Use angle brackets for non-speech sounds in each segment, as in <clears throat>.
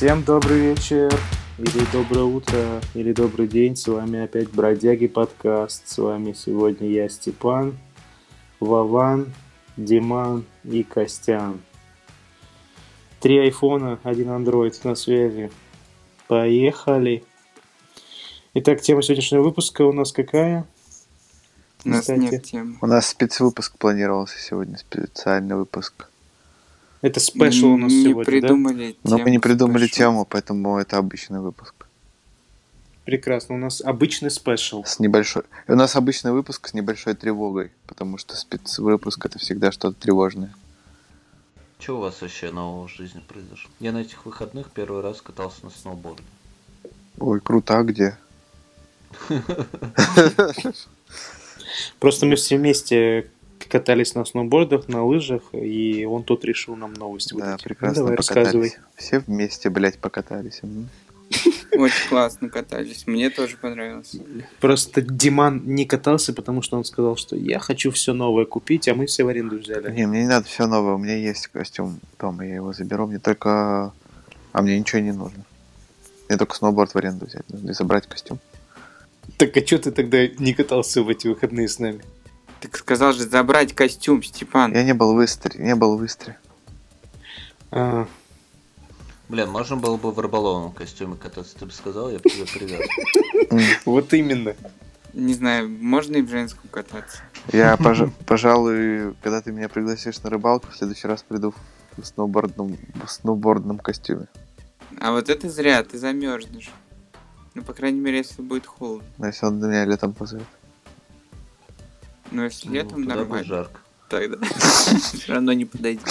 Всем добрый вечер, или доброе утро, или добрый день. С вами опять Бродяги подкаст. С вами сегодня я, Степан, Вован, Диман и Костян. Три айфона, один андроид на связи. Поехали. Итак, тема сегодняшнего выпуска у нас какая? У нас Кстати. нет темы. У нас спецвыпуск планировался сегодня, специальный выпуск. Это special у нас не сегодня, да? придумали Но мы не придумали спешл. тему, поэтому это обычный выпуск. Прекрасно. У нас обычный special. С небольшой... У нас обычный выпуск с небольшой тревогой, потому что спецвыпуск это всегда что-то тревожное. Что у вас вообще нового в жизни произошло? Я на этих выходных первый раз катался на сноуборде. Ой, круто, а где? <laughs> Просто мы все вместе катались на сноубордах, на лыжах, и он тут решил нам новости. Да, выдать. прекрасно Ну, давай, покатались. рассказывай. Все вместе, блядь, покатались. Очень классно катались. Мне тоже понравилось. Просто Диман не катался, потому что он сказал, что я хочу все новое купить, а мы все в аренду взяли. Не, мне не надо все новое. У меня есть костюм дома, я его заберу. Мне только... А мне ничего не нужно. Мне только сноуборд в аренду взять. Нужно и забрать костюм. Так а что ты тогда не катался в эти выходные с нами? Так сказал же забрать костюм, Степан. Я не был в Истре, не был в Истре. А, Блин, можно было бы в рыболовном костюме кататься, ты бы сказал, я бы тебя привез. <laughs> Вот именно. Не знаю, можно и в женском кататься. Я, <laughs> пож- пожалуй, когда ты меня пригласишь на рыбалку, в следующий раз приду в сноубордном, в сноубордном костюме. А вот это зря, ты замерзнешь. Ну, по крайней мере, если будет холодно. Но если он меня летом позовет. Но если Ну, летом туда будет нормально, жарко. тогда <laughs> все равно не подойдет.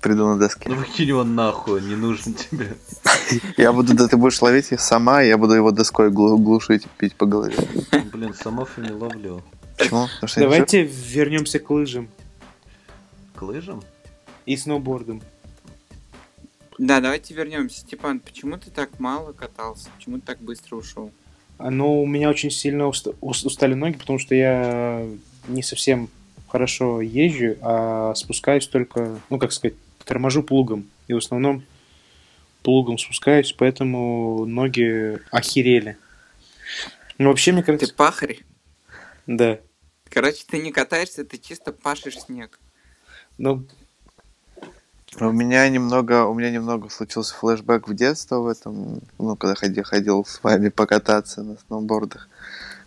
Приду на доске. Ну выкинь его нахуй, не нужен тебе. Я буду, да ты будешь ловить их сама, я буду его доской глу- глушить, пить по голове. Блин, самов я не ловлю. Почему? Давайте вернемся к лыжам К лыжам? и сноубордам. Да, давайте вернемся. Степан, почему ты так мало катался? Почему ты так быстро ушел? А, Ну, у меня очень сильно уста- ус- устали ноги, потому что я не совсем хорошо езжу, а спускаюсь только, ну, как сказать, торможу плугом. И в основном плугом спускаюсь, поэтому ноги охерели. Ну, вообще, мне Ты кажется... пахарь? Да. Короче, ты не катаешься, ты чисто пашешь снег. Ну, У меня немного, у меня немного случился флешбэк в детство в этом, ну, когда ходил, ходил с вами покататься на сноубордах.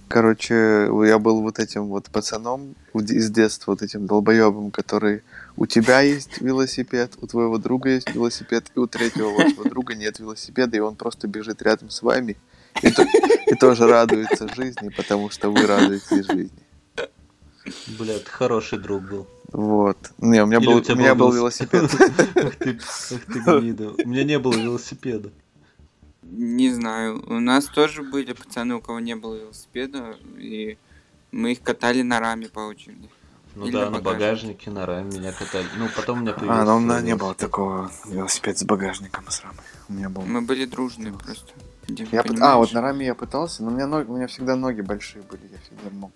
Короче, я был вот этим вот пацаном из детства, вот этим долбоебом, который у тебя есть велосипед, у твоего друга есть велосипед, и у третьего вашего друга нет велосипеда, и он просто бежит рядом с вами и, то- и тоже радуется жизни, потому что вы радуетесь жизни. Бля, ты хороший друг был. Вот. Не, у меня Или был, у у меня был был велосипед. <laughs> Ах ты, ах ты гнида. У меня не было велосипеда. Не знаю. У нас тоже были пацаны, у кого не было велосипеда, и мы их катали на раме по очереди. Ну Или да, на багажнике, на раме меня катали. Ну, потом у меня появился... А, но у меня не было такого велосипед с багажником с рамой. У меня был. Мы были дружные просто. Дим, Я пыт-? А, вот на раме я пытался, но у меня, ноги, у меня всегда ноги большие были, я всегда мог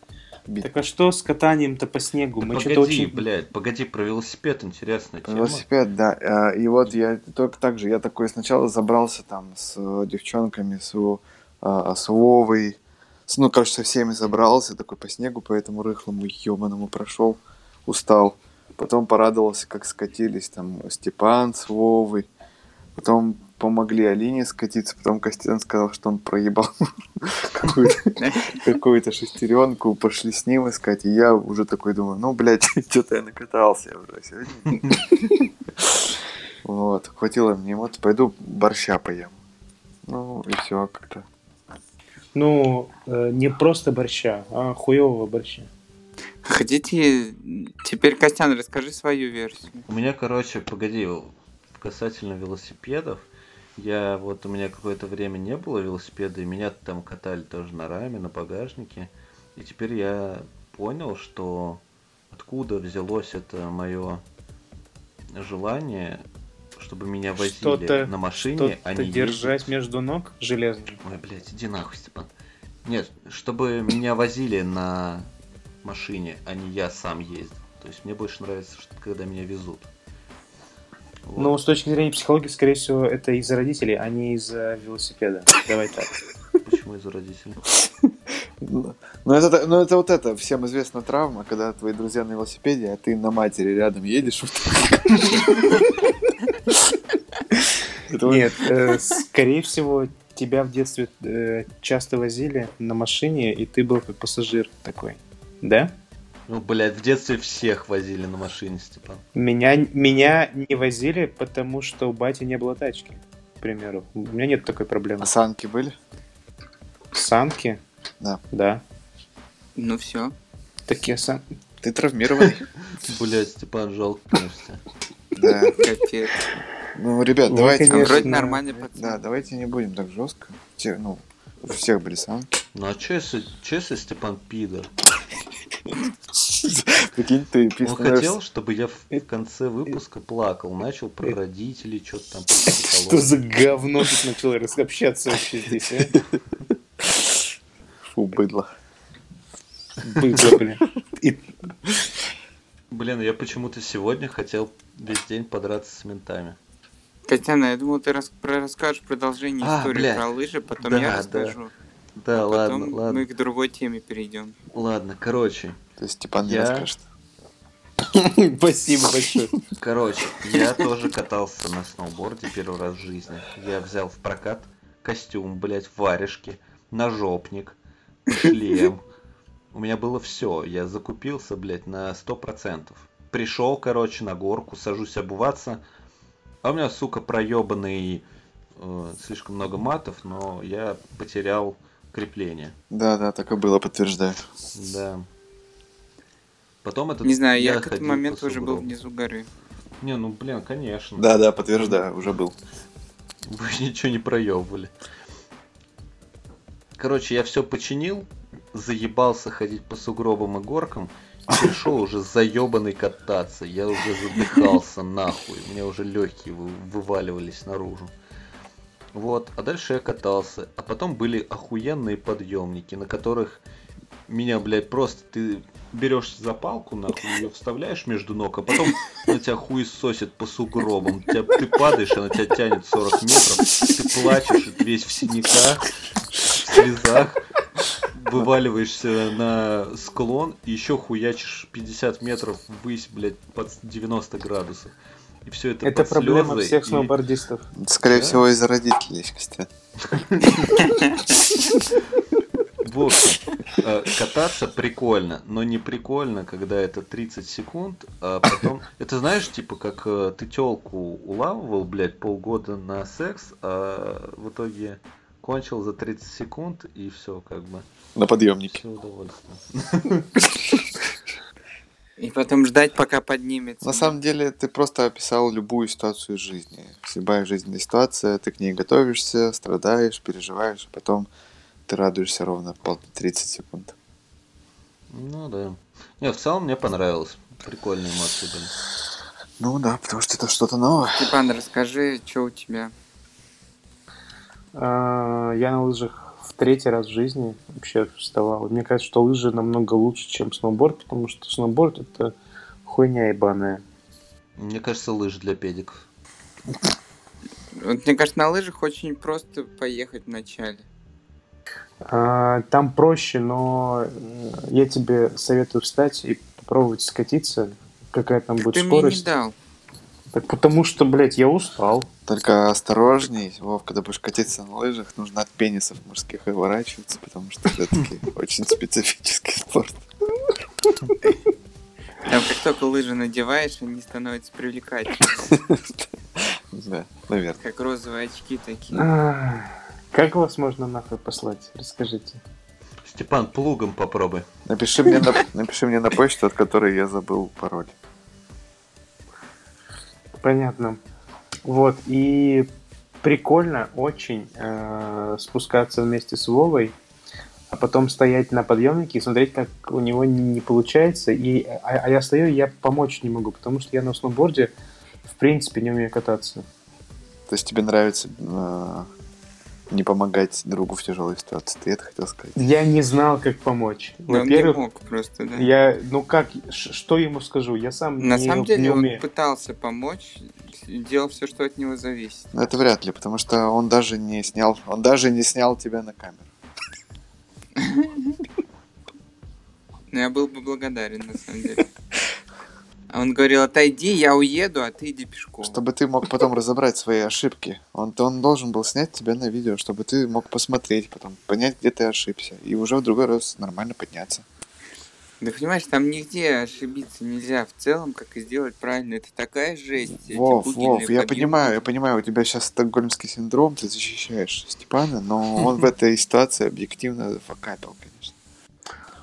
бить. так а что с катанием-то по снегу? Да Мы погоди, очень... блядь, погоди, про велосипед интересная тема. Велосипед, да. А, И вот я только так же, я такой сначала забрался там с э, девчонками, с, У- а, с Вовой, с- ну, короче, со всеми забрался, такой по снегу, по этому рыхлому ебаному прошел, устал. Потом порадовался, как скатились там Степан с Вовой. Потом помогли Алине скатиться, потом Костян сказал, что он проебал <laughs> какую-то шестеренку, пошли с ним искать, и я уже такой думаю, ну, блядь, <laughs> что-то я накатался уже сегодня. <laughs> Вот, хватило мне, вот пойду борща поем. Ну, и все как-то. Ну, э, не просто борща, а хуевого борща. Хотите... Теперь, Костян, расскажи свою версию. У меня, короче, погоди, касательно велосипедов, я вот у меня какое-то время не было велосипеда, и меня там катали тоже на раме, на багажнике. И теперь я понял, что откуда взялось это мое желание, чтобы меня возили на машине, а не держать ездить. между ног железным. Ой, блядь, иди нахуй, Степан. Нет, чтобы меня возили на машине, а не я сам ездил. То есть мне больше нравится, что когда меня везут. Вот. Ну, с точки зрения психологии, скорее всего, это из-за родителей, а не из-за велосипеда. Давай так. Почему из-за родителей? <laughs> Ну, это, ну, это вот это, всем известна травма, когда твои друзья на велосипеде, а ты на матери рядом едешь. <laughs> Нет, э, скорее всего, тебя в детстве э, часто возили на машине, и ты был как пассажир такой. Да? Ну, блядь, в детстве всех возили на машине, Степан. Меня, меня не возили, потому что у бати не было тачки, к примеру. У меня нет такой проблемы. А санки были? Санки? Да. Да. Ну все. Такие сан... Ты травмированный. <laughs> Блядь, Степан, жалко, конечно. Да. Капец. Ну, ребят, Ну, давайте... Вроде нормальный пацан. Да, давайте не будем так жестко. Ну, у всех были санки. Ну а если, чё если Степан пидор? Прикинь, ты Он хотел, чтобы я в конце выпуска плакал, начал про родителей, что-то там. <laughs> Что за говно тут начало общаться вообще здесь, а? Фу, быдло. Быдло, блин. Блин, я почему-то сегодня хотел весь день подраться с ментами. Татьяна, я думал, ты рас- про- расскажешь продолжение А, истории блядь. про лыжи, потом Да, я да. Да, ладно, Потом ладно. мы к другой теме перейдем. Ладно, короче. То есть Степан не Я- расскажет. <laughs> Спасибо большое. Короче, я тоже катался на сноуборде первый раз в жизни. Я взял в прокат костюм, блядь, варежки, ножопник, шлем. У меня было все. Я закупился, блядь, на сто процентов. Пришел, короче, на горку, сажусь обуваться. А у меня, сука, проебанный э, слишком много матов, но я потерял крепление. Да, да, так и было, подтверждаю. Да. Потом это Не знаю, я, к ходил этому моменту уже был внизу горы. Не, ну блин, конечно. Да, да, подтверждаю, уже был. Вы <laughs> ничего не проебывали. Короче, я все починил, заебался ходить по сугробам и горкам, и пришел уже заебанный кататься. Я уже задыхался <laughs> нахуй. У меня уже легкие вы- вываливались наружу. Вот, а дальше я катался. А потом были охуенные подъемники, на которых меня, блядь, просто ты берешь за палку, нахуй, ее вставляешь между ног, а потом на тебя хуй сосит по сугробам. Тебя, ты падаешь, она тебя тянет 40 метров, ты плачешь, весь в синяках, в слезах, вываливаешься на склон и еще хуячишь 50 метров ввысь, блядь, под 90 градусов. И все это, Это проблема слезы всех и- сноубордистов. Скорее Да? всего, из-за родителей, Костя. В общем, э, кататься прикольно, но не прикольно, когда это 30 секунд, а потом... Это знаешь, типа, как э, ты телку уламывал, блядь, полгода на секс, а в итоге кончил за 30 секунд, и все, как бы, На подъемнике. все удовольствие. <laughs> И потом ждать, пока поднимется. На самом деле, ты просто описал любую ситуацию из жизни. Любая жизненная ситуация, ты к ней готовишься, страдаешь, переживаешь, а потом ты радуешься ровно пол- 30 секунд. Ну да. Не, в целом мне понравилось. Прикольные эмоции были. Ну да, потому что это что-то новое. Степан, расскажи, что у тебя. А, Я на лыжах третий раз в жизни вообще вставал. Мне кажется, что лыжи намного лучше, чем сноуборд, потому что сноуборд это хуйня ебаная. Мне кажется, лыжи для педиков. Вот, мне кажется, на лыжах очень просто поехать вначале. А, Там проще, но э, я тебе советую встать и попробовать скатиться. Какая там будет Ты мне не скорость. дал. Так потому что, блядь, я устал. Только осторожней, Вов, когда будешь катиться на лыжах, нужно от пенисов мужских уворачиваться, потому что все-таки <laughs> очень специфический спорт. Там как только лыжи надеваешь, они становятся привлекательными. <laughs> Да, наверное. Как розовые очки такие. А, Как вас можно нахуй послать? Расскажите. Степан, плугом попробуй. Напиши мне на, <laughs> напиши мне на почту, от которой я забыл пароль. Понятно. Вот, и прикольно очень э, спускаться вместе с Вовой, а потом стоять на подъемнике и смотреть, как у него не, получается. И, а, а я стою, я помочь не могу, потому что я на сноуборде в принципе не умею кататься. То есть тебе нравится э, не помогать другу в тяжелой ситуации. Ты это хотел сказать? Я не знал, как помочь. Но он не Во-первых, мог просто, да. я, ну как, что ему скажу? Я сам На не, самом деле не он умею. пытался помочь, делал все, что от него зависит. Ну, это вряд ли, потому что он даже не снял, он даже не снял тебя на камеру. <laughs> Но я был бы благодарен, на самом деле. А он говорил, отойди, я уеду, а ты иди пешком. Чтобы ты мог потом разобрать свои ошибки. Он, он должен был снять тебя на видео, чтобы ты мог посмотреть, потом понять, где ты ошибся. И уже в другой раз нормально подняться. Да понимаешь, там нигде ошибиться нельзя в целом, как и сделать правильно. Это такая жесть. Вов, Вов, я понимаю, я понимаю, у тебя сейчас стокгольмский синдром, ты защищаешь Степана, но он в этой ситуации объективно факапил, конечно.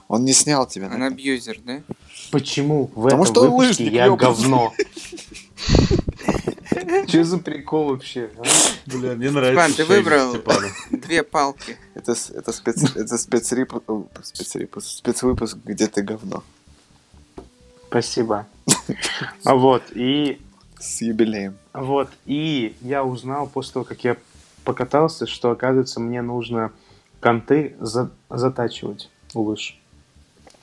Он не снял тебя Он абьюзер, да? Почему в Потому этом что выпуске лыжник, я ёпта. говно? <laughs> Че за прикол вообще? Бля, мне Степан, нравится ты шеймить выбрал Степана. две палки. Это, это, спец, это спецрип, о, спецрипуск, спецвыпуск, где ты говно. Спасибо. <laughs> А вот, и С юбилеем. вот, и я узнал после того, как я покатался, что, оказывается, мне нужно конты за- затачивать у лыж.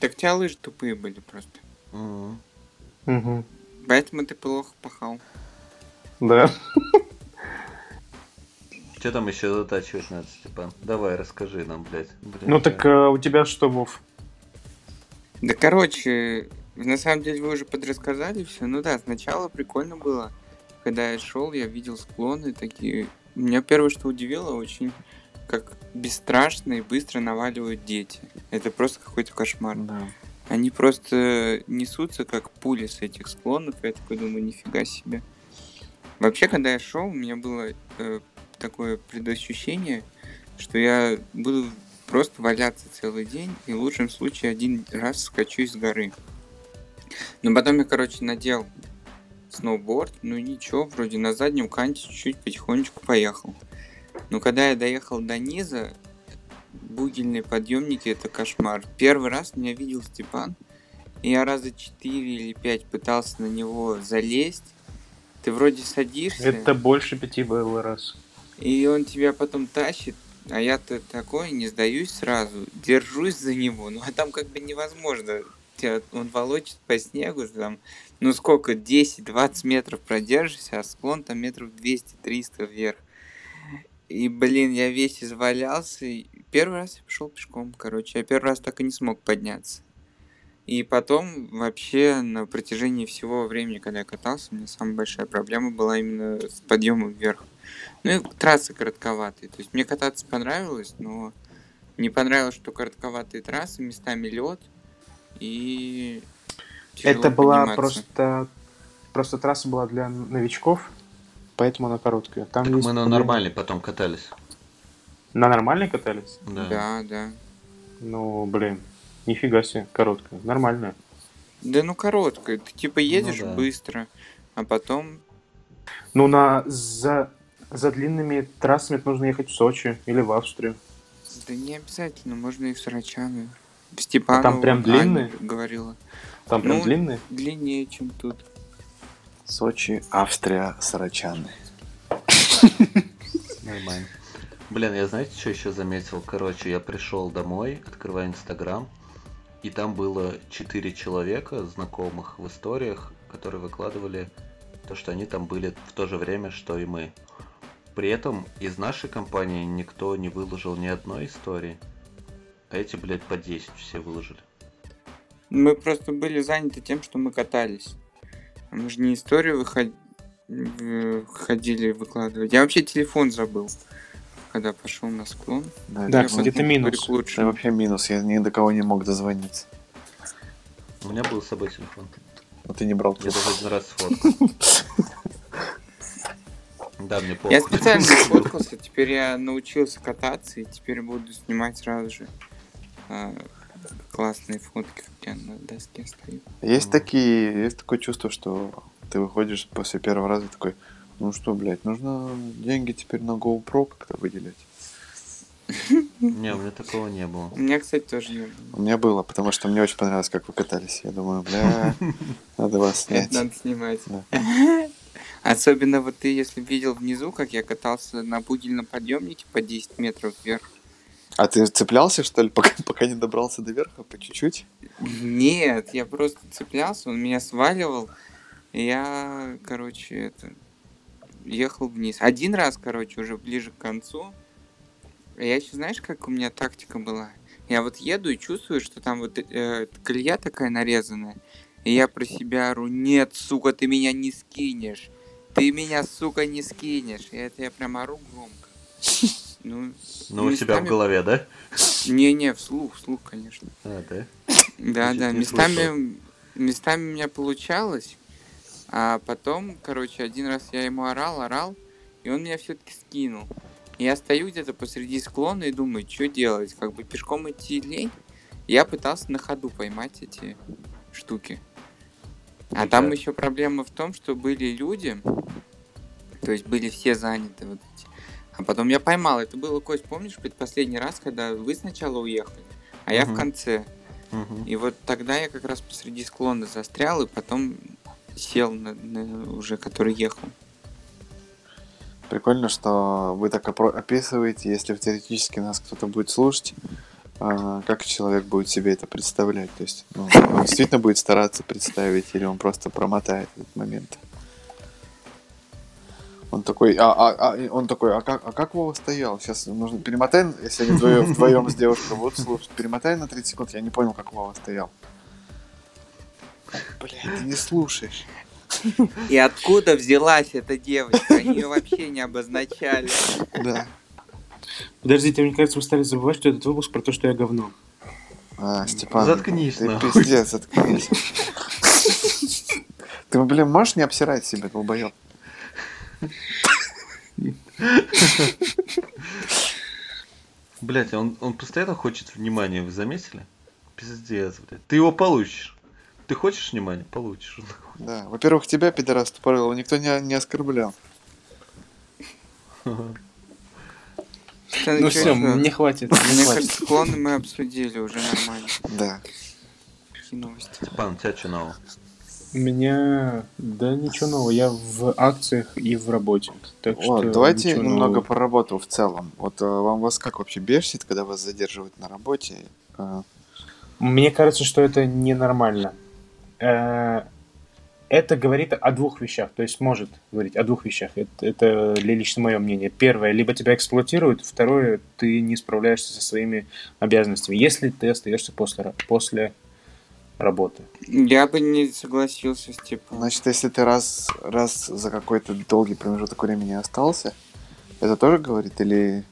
Так у тебя лыжи тупые были просто. Мгм. Мгм. Поэтому ты плохо пахал. Да. Что там еще затачивать надо, Степан? Давай, расскажи нам, блядь. Блин, Ну так э, у тебя что, Вов? Да, короче, на самом деле вы уже подрассказали все. Ну да, сначала прикольно было. Когда я шел, я видел склоны такие. Меня первое, что удивило, очень как бесстрашно и быстро наваливают дети. Это просто какой-то кошмар. Да. Они просто несутся как пули с этих склонов. Я такой думаю, нифига себе. Вообще, когда я шел, у меня было э, такое предощущение, что я буду просто валяться целый день и в лучшем случае один раз скачусь с горы. Но потом я, короче, надел сноуборд, ну ничего, вроде на заднем канте чуть-чуть потихонечку поехал. Но когда я доехал до низа, бугельные подъемники это кошмар. Первый раз меня видел Степан, и я раза четыре или пять пытался на него залезть. Ты вроде садишься, Это больше пяти было раз. и он тебя потом тащит, а я-то такой, не сдаюсь сразу, держусь за него, ну а там как бы невозможно. Тебя он волочит по снегу, там, ну сколько, 10-20 метров продержишься, а склон там метров 200-300 вверх. И, блин, я весь извалялся. и Первый раз я пошел пешком, короче. Я первый раз так и не смог подняться. И потом вообще на протяжении всего времени, когда я катался, у меня самая большая проблема была именно с подъемом вверх. Ну и трассы коротковатые. То есть мне кататься понравилось, но не понравилось, что коротковатые трассы, местами лед и тяжело Это была просто... Просто трасса была для новичков, поэтому она короткая. Там Так есть мы на нормальной потом катались. На нормальной катались? Да. Да, да. Ну, блин, нифига себе, короткая. Нормальная. Да ну короткая. Ты типа едешь да. быстро, а потом Ну, на... за... за длинными трассами это нужно ехать в Сочи или в Австрию. Да не обязательно, можно и в Сарачаны. Степан А там прям длинные? говорила. Там прям Ну, длинные? Длиннее, чем тут. Сочи, Австрия, Сарачаны. Нормально. Блин, я знаете, что еще заметил? Короче, я пришел домой, открываю Инстаграм, и там было четыре человека, знакомых в историях, которые выкладывали то, что они там были в то же время, что и мы. При этом из нашей компании никто не выложил ни одной истории, а эти, блядь, по 10 все выложили. Мы просто были заняты тем, что мы катались. А Мы же не историю выход- в- ходили выкладывать. Я вообще телефон забыл, когда пошел на склон. Да, Я кстати, это минус. лучшему. Это вообще минус, я ни до кого не мог дозвониться. У меня был с собой телефон. Но ты не брал Я трубку. даже один раз сфоткал. <laughs> Да, мне. Я специально <laughs> сфоткался, теперь я научился кататься, и теперь буду снимать сразу же а, классные фотки, я на доске стою. Есть такие, есть такое чувство, что ты выходишь после первого раза и такой, ну что, блядь, нужно деньги теперь на GoPro как-то выделять. <laughs> Не, у меня такого не было. У меня, кстати, тоже не было. У меня было, потому что мне очень понравилось, как вы катались. Я думаю, бля, <laughs> надо вас снять. Это надо снимать. Да. <laughs> Особенно вот ты, если видел внизу, как я катался на бугельном подъемнике по 10 метров вверх. А ты цеплялся, что ли, <laughs> пока, пока не добрался до верха, по чуть-чуть? Нет, я просто цеплялся, он меня сваливал. Я, короче, это... ехал вниз. Один раз, короче, уже ближе к концу. Я еще, знаешь, как у меня тактика была? Я вот еду и чувствую, что там вот э, колея такая нарезанная. И я про себя ору, нет, сука, ты меня не скинешь. Ты меня, сука, не скинешь. И это я прям ору громко. <laughs> Ну, Ну, у тебя в голове, да? Не-не, вслух, вслух, конечно. А, да? Да, Значит, да, местами, местами у меня получалось, а потом, короче, один раз я ему орал, орал, и он меня все-таки скинул. И я стою где-то посреди склона и думаю, что делать, как бы пешком идти лень. Я пытался на ходу поймать эти штуки. А там Так. еще проблема в том, что были люди, то есть были все заняты вот эти. А потом я поймал. Это было, Кость, помнишь, предпоследний раз, когда вы сначала уехали, а я в конце. Мгм. И вот тогда я как раз посреди склона застрял, и потом сел на, на уже, который ехал. Прикольно, что вы так описываете, если теоретически нас кто-то будет слушать, а, как человек будет себе это представлять. То есть, ну, он действительно будет стараться представить, или он просто промотает этот момент. Он такой, а, а, а, он такой, а как, а как Вова стоял? Сейчас нужно перемотай, если они вдвоем, <laughs> вдвоем с девушкой будут слушать, перемотай на 30 секунд, я не понял, как Вова стоял. Блядь, ты не слушаешь. И откуда взялась эта девочка? Они ее вообще не обозначали. Да. Подождите, мне кажется, вы стали забывать, что этот выпуск про то, что я говно. А, Степан, Заткнись, ты нахуй. пиздец, заткнись. Ты, блин, можешь не обсирать себя, долбоёб? Блять, он, он постоянно хочет внимания, вы заметили? Пиздец, блядь. Ты его получишь. Ты хочешь внимания? Получишь. Да. Во-первых, тебя, пидорас тупорылого, никто не, не оскорблял. Ну все, мне хватит. Мне кажется, склоны мы обсудили уже нормально. Да. Какие новости? Степан, у тебя что нового? У меня... Да ничего нового, я в акциях и в работе. Так что Вот, давайте ничего немного нового. про работу в целом. Вот э, вам вас как вообще бесит, когда вас задерживают на работе? Э, Мне кажется, что это ненормально. Э, Это говорит о двух вещах, то есть может говорить о двух вещах. Это, это ли- лично мое мнение. Первое, либо тебя эксплуатируют, второе, ты не справляешься со своими обязанностями, если ты остаешься после, после работы. Я бы не согласился с типа. Значит, если ты раз, раз за какой-то долгий промежуток времени остался, это тоже говорит или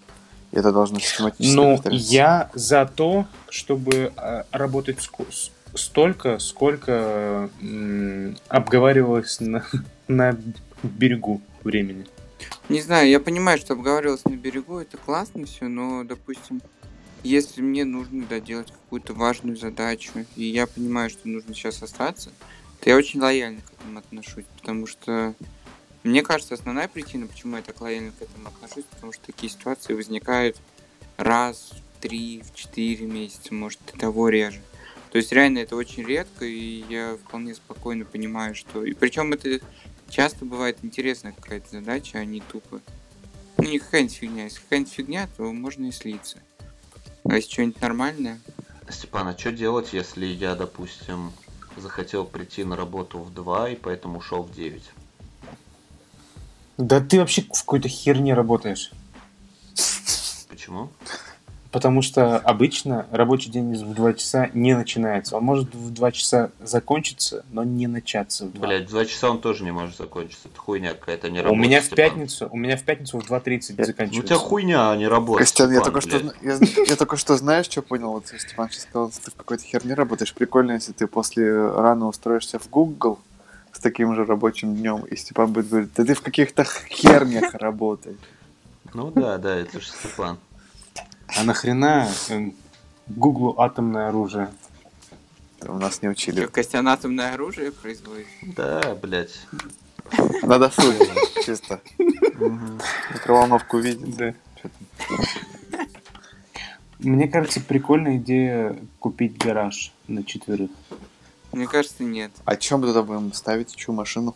это должно систематически Ну, я за то, чтобы э, работать с- столько, сколько м, обговаривалось на, <laughs> на берегу времени. Не знаю, я понимаю, что обговаривалось на берегу, это классно все, но, допустим, если мне нужно доделать какую-то важную задачу, и я понимаю, что нужно сейчас остаться, то я очень лояльно к этому отношусь, потому что мне кажется, основная причина, почему я так лояльно к этому отношусь, потому что такие ситуации возникают раз в три, в четыре месяца, может и того реже. То есть реально это очень редко, и я вполне спокойно понимаю, что... И причем это часто бывает интересная какая-то задача, а не тупо. Ну, не какая-нибудь фигня. Если какая-нибудь фигня, то можно и слиться. А если что-нибудь нормальное, Степан, а что делать, если я, допустим, захотел прийти на работу в 2 и поэтому ушел в 9? Да ты вообще в какой-то херне работаешь. Почему? Потому что обычно рабочий день в 2 часа не начинается. Он может в 2 часа закончиться, но не начаться в 2. Блять, в 2 часа он тоже не может закончиться. Это хуйня какая-то, не у работа. меня в Степан. пятницу, у меня в пятницу в 2.30 Ну, Ну у заканчивается. тебя хуйня, а не работа. Костян, я Степан, только, что, блядь. я, я только что знаешь, что понял? Вот Степан сейчас сказал, что ты в какой-то херне работаешь. Прикольно, если ты после рано устроишься в Google с таким же рабочим днем, и Степан будет говорить, да ты в каких-то хернях работаешь. Ну да, да, это же Степан. А нахрена Гуглу атомное оружие? У нас не учили. что Костян атомное оружие производит. Да, блять. На досуге, чисто. Микроволновку видит. Да. Мне кажется, прикольная идея купить гараж на четверых. Мне кажется, нет. А чем мы туда будем ставить? Чью машину?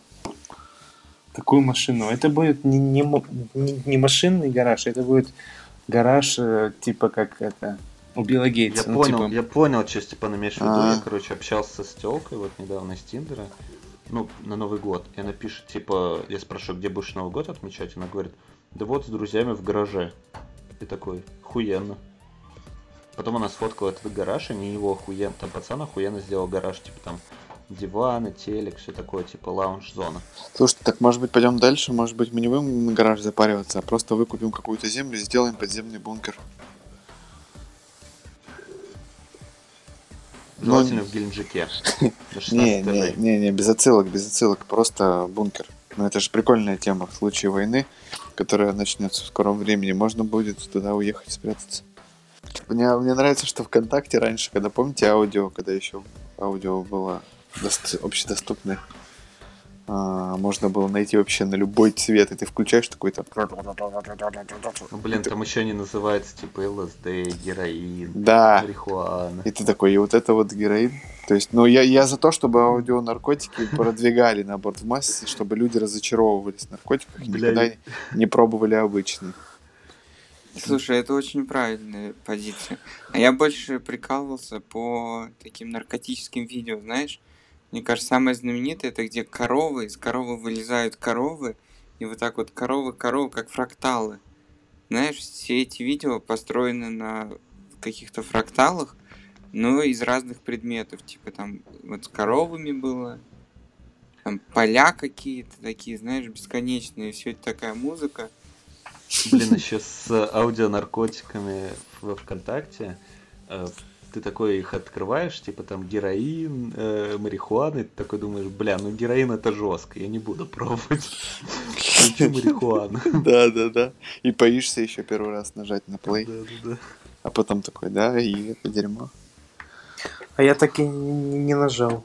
Какую машину? Это будет не, не- не машинный гараж, это будет гараж э, типа как это у Билла Я Гейтса. ну, понял, типа, я понял, что Степан имеешь в виду. А. Я, короче, общался с телкой вот недавно из Тиндера. ну, на Новый год. И она пишет, типа, я спрашиваю, где будешь Новый год отмечать? Она говорит, да вот с друзьями в гараже. И такой, хуенно. Потом она сфоткала этот гараж, и не его охуенно. Там пацан охуенно сделал гараж, типа там диваны, телек, все такое, типа лаунж-зона. Слушай, так может быть пойдем дальше? Может быть мы не будем на гараж запариваться, а просто выкупим какую-то землю и сделаем подземный бункер. Ну, Желательно в Геленджике. <laughs> На 16 Не, не, не, не, без отсылок, без отсылок, просто бункер. Ну это же прикольная тема в случае войны, которая начнется в скором времени. Можно будет туда уехать спрятаться. Мне, мне нравится, что ВКонтакте раньше, когда помните аудио, когда еще аудио было дост- общедоступное, а, можно было найти вообще на любой цвет, и ты включаешь такой там... Ну, блин, там еще не называется, типа, ЛСД, героин, Да, марихуана. и ты такой, и вот это вот героин. То есть, ну, я, я за то, чтобы аудионаркотики <laughs> продвигали, наоборот, в массе, чтобы люди разочаровывались в наркотиках и никогда не пробовали обычные. Слушай, это очень правильная позиция. А я больше прикалывался по таким наркотическим видео, знаешь? Мне кажется, самое знаменитое это где коровы, из коровы вылезают коровы, и вот так вот коровы, коровы, как фракталы. Знаешь, все эти видео построены на каких-то фракталах, но из разных предметов. Типа там вот с коровами было, там поля какие-то такие, знаешь, бесконечные, все это такая музыка. Блин, еще с аудионаркотиками во ВКонтакте. Ты такой их открываешь, типа там героин, э, марихуана, и ты такой думаешь, бля, ну героин это жестко, я не буду пробовать. Хочу <laughs> марихуану. Да, да, да. И боишься еще первый раз нажать на play, Да-да-да. а потом такой, да, и это дерьмо. А я так и не, нажал.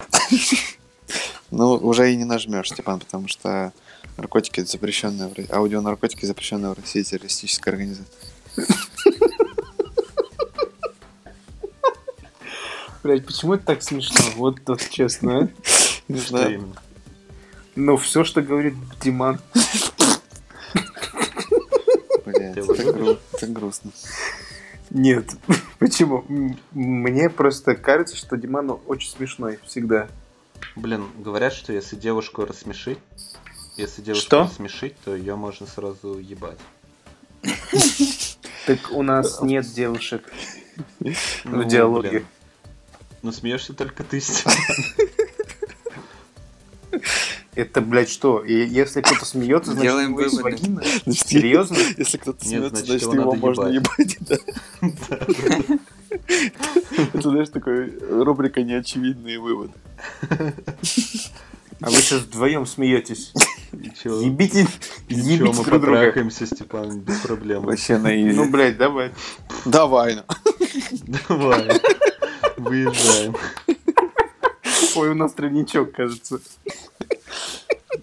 <laughs> Ну, уже и не нажмешь, Степан, потому что наркотики запрещенные аудионаркотики запрещенные в России террористическая организация. Блять, почему это так смешно? Вот вот честно, а? Не Что знаю. именно? Ну, все, что говорит Диман. Блин, Ты это, грустно. Нет. <laughs> Почему? Мне просто кажется, что Диман очень смешной всегда. Блин, говорят, что если девушку рассмешить, если девушку Что? рассмешить, то ее можно сразу ебать. Так у нас нет девушек в Ну, диалоге. Ну смеешься только ты, Степан. Это, блядь, что? И если кто-то смеется, значит, Делаем есть выводы. вагина? <laughs> Значит, Серьезно? Если кто-то Нет, смеется, значит, значит, его его можно ебать. <laughs> Это, знаешь, такой рубрика «Неочевидные выводы». А вы сейчас вдвоем смеетесь. <laughs> Ебите, чё, ебите мы друг друга. потрахаемся, Степан, без проблем. Вообще на изи. Ну, блядь, давай. Давай, ну. Давай. Выезжаем. Ой, у нас тройничок, кажется.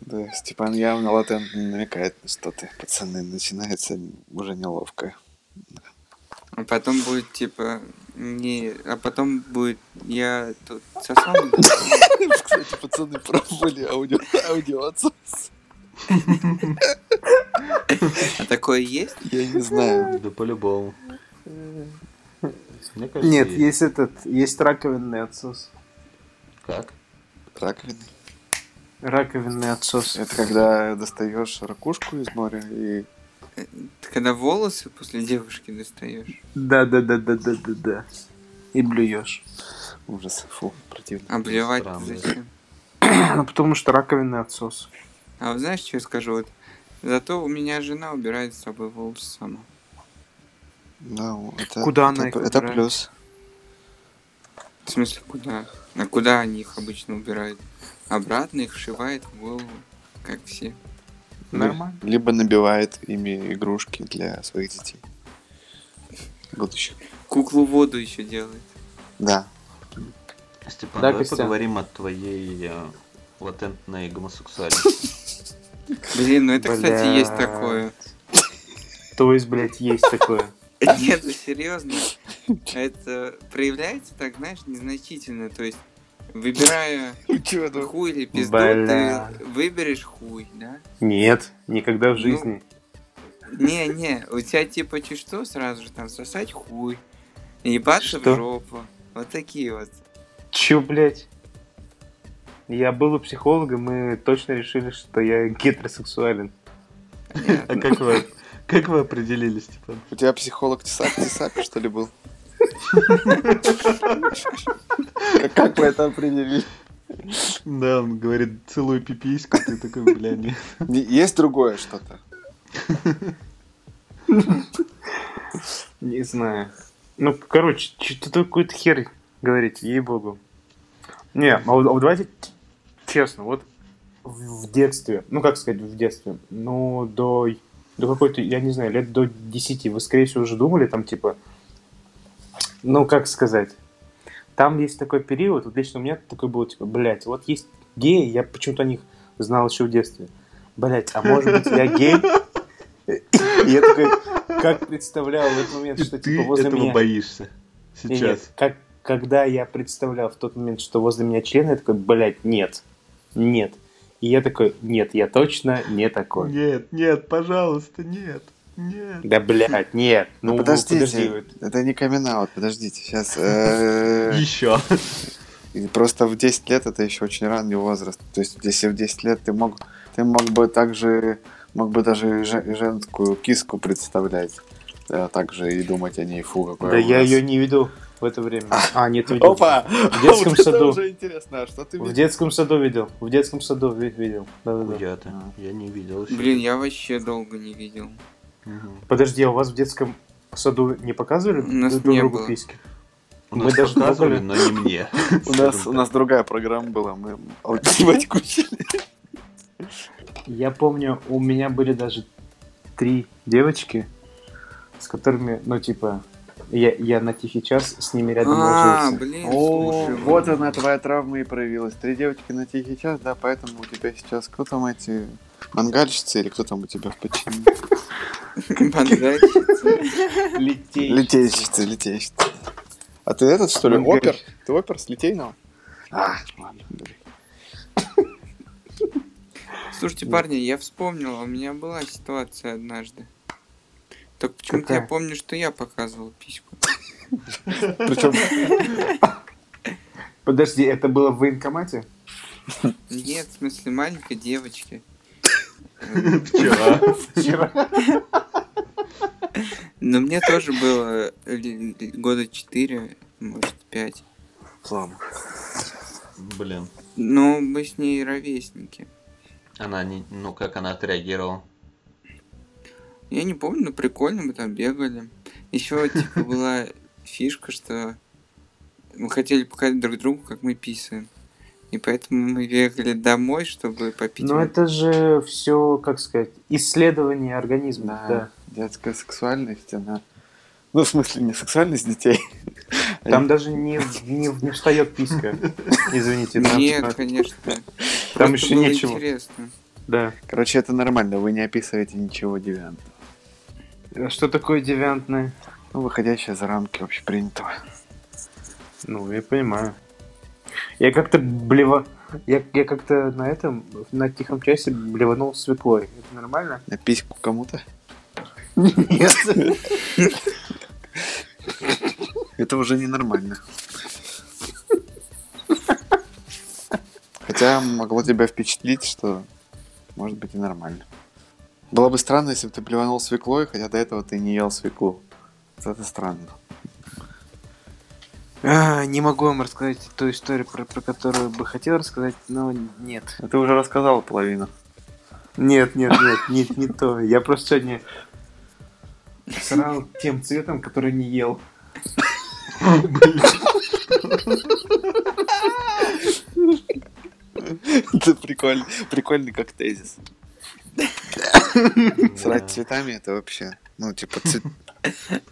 Да, Степан явно латентно намекает на что-то. Пацаны, начинается уже неловко. А потом будет типа не, а потом будет я тут сосал. Кстати, пацаны пробовали аудио, аудиоотсос. А такое есть? Я не знаю. Да по-любому. <laughs> Мне кажется, Нет, есть этот, есть раковинный отсос. Как? Раковины. Раковинный отсос. Это когда достаешь ракушку из моря и... Ты когда волосы после девушки достаешь, Да, да, да, да, да, да, да. И блюешь. Ужас, фу, противно. обливать Странно. зачем? Ну, <clears throat> потому что раковинный отсос. А вот знаешь, что я скажу? Вот, зато у меня жена убирает с собой волосы сама. Ну, это, Куда она это, их это убирает? плюс. В смысле, куда? А куда они их обычно убирают? Обратно их вшивает в голову, как все. Нормально. Либо набивает ими игрушки для своих детей. Будущих. Куклу воду еще делает. Да. Степан, Да, давай Костян? поговорим о твоей э, латентной гомосексуальности. Блин, ну это, кстати, есть такое. То есть, блядь, есть такое. Нет, ну серьезно. Это проявляется так, знаешь, незначительно. То есть, выбирая <laughs> Чё, ну, хуй или пизду, Бля. ты выберешь хуй, да? Нет, никогда в Ну, жизни. Не-не, у тебя типа чуть что, сразу же там сосать хуй, ебаться Что? в жопу. Вот такие вот. Чё, блядь? Я был у психолога, мы точно решили, что я гетеросексуален. А как вы, как вы определились, Степан? У тебя психолог Тесак, Тесак, что ли, был? Как вы это определили? Да, он говорит, целую пипиську, ты такой, бля, нет. Не- Есть другое что-то? Не знаю. Ну, короче, что-то какой-то хер говорить, ей-богу. Не, а вот, а вот давайте честно, вот в в детстве, ну, как сказать, в детстве, ну, до, до какой-то, я не знаю, лет до 10, вы, скорее всего, уже думали, там, типа, ну, как сказать, там есть такой период, вот лично у меня такой был, типа, блядь, вот есть геи, я почему-то о них знал еще в детстве. Блядь, а может быть я гей? И я такой, как представлял в этот момент, что ты типа возле этого меня... боишься Не, не, сейчас. как, когда я представлял в тот момент, что возле меня член, я такой, блядь, нет, нет. И я такой, нет, я точно не такой. Нет, нет, пожалуйста, нет, нет. Да, блядь, нет. Ну, подожди, подождите, вот. это не камин подождите, сейчас. э, <laughs> Еще. Просто в 10 лет это еще очень ранний возраст. То есть, если в 10 лет ты мог, ты мог бы также, мог бы даже же- женскую киску представлять. Да, также и думать о ней, фу, какой Да я ее не видел в это время. А, нет, видел. Опа! В <laughs> детском Вот это саду. уже интересно, а что ты В видел? детском саду видел. В детском саду ви- видел. Да-да-да. Я-то, я не видел еще. Блин, я вообще долго не видел. Мгм. Подожди, а у вас в детском саду не показывали У нас друг не другу было. письки? У Мы нас даже показывали, но не мне. У нас, у нас другая программа была, мы математику учили. Я помню, у меня были даже три девочки, с которыми, ну, типа, я, я на тихий час с ними рядом А, ложился. блин, О, слушай. вот она, твоя травма и проявилась. Три девочки на тихий час, да, поэтому у тебя сейчас кто там эти мангальщицы или кто там у тебя в подчинении? Мангальщица. Летей. Литейщицы, литейщицы. А ты этот, что ли, опер? Ты опер с Литейного? А, ладно, блин. Слушайте, парни, я вспомнил, у меня была ситуация однажды. Так почему-то я помню, что я показывал письку. Причем Подожди, это было в военкомате? Нет, в смысле маленькой девочки. Вчера. Вчера. Но мне тоже было года 4, может, 5. слава. Блин. Но мы с ней ровесники. Она не... Ну, как она отреагировала? Я не помню, но прикольно, мы там бегали. Еще, типа, была фишка, что мы хотели показать друг другу, как мы писаем. И поэтому мы бегали домой, чтобы попить. Ну, это же все, как сказать, исследование организма. Да, Да. детская сексуальность, она... Ну, в смысле, не сексуальность детей. <laughs> Там даже не, не, не встает писька. Извините. там, Нет, а, конечно. Там Просто еще нечего. интересно. Да. Короче, это нормально, вы не описываете ничего девиантного. А Что такое девиантное? Ну, выходящее за рамки общепринятого. Ну, я понимаю. Я как-то блева... Я, я как-то на этом, на тихом часе блеванул свеклой. Это нормально? На письку кому-то? Нет. Это уже ненормально. Хотя могло тебя впечатлить, что может быть и нормально. Было бы странно, если бы ты плеванул свеклой, хотя до этого ты не ел свеклу. Это странно. А, не могу вам рассказать ту историю, про, про которую бы хотел рассказать, но нет. А ты уже рассказал половину. Нет, нет, нет, не, не то. Я просто сегодня срал тем цветом, который не ел. Это прикольно. Прикольный как тезис. <laughs> Срать цветами это вообще, ну, типа, цвет... <laughs>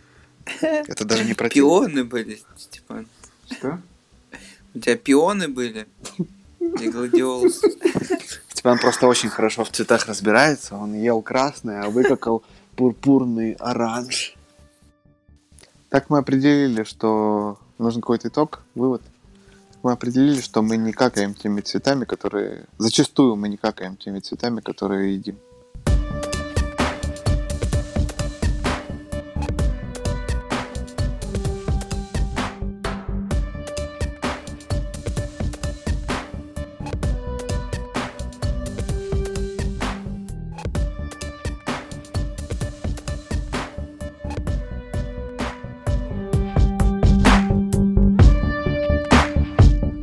Это даже не про Пионы были, Степан. Что? У тебя пионы были? И гладиолус. <laughs> Степан просто очень хорошо в цветах разбирается. Он ел красный, а выкакал пурпурный оранж. Так мы определили, что нужен какой-то итог, вывод. Мы определили, что мы не какаем теми цветами, которые... Зачастую мы не какаем теми цветами, которые едим.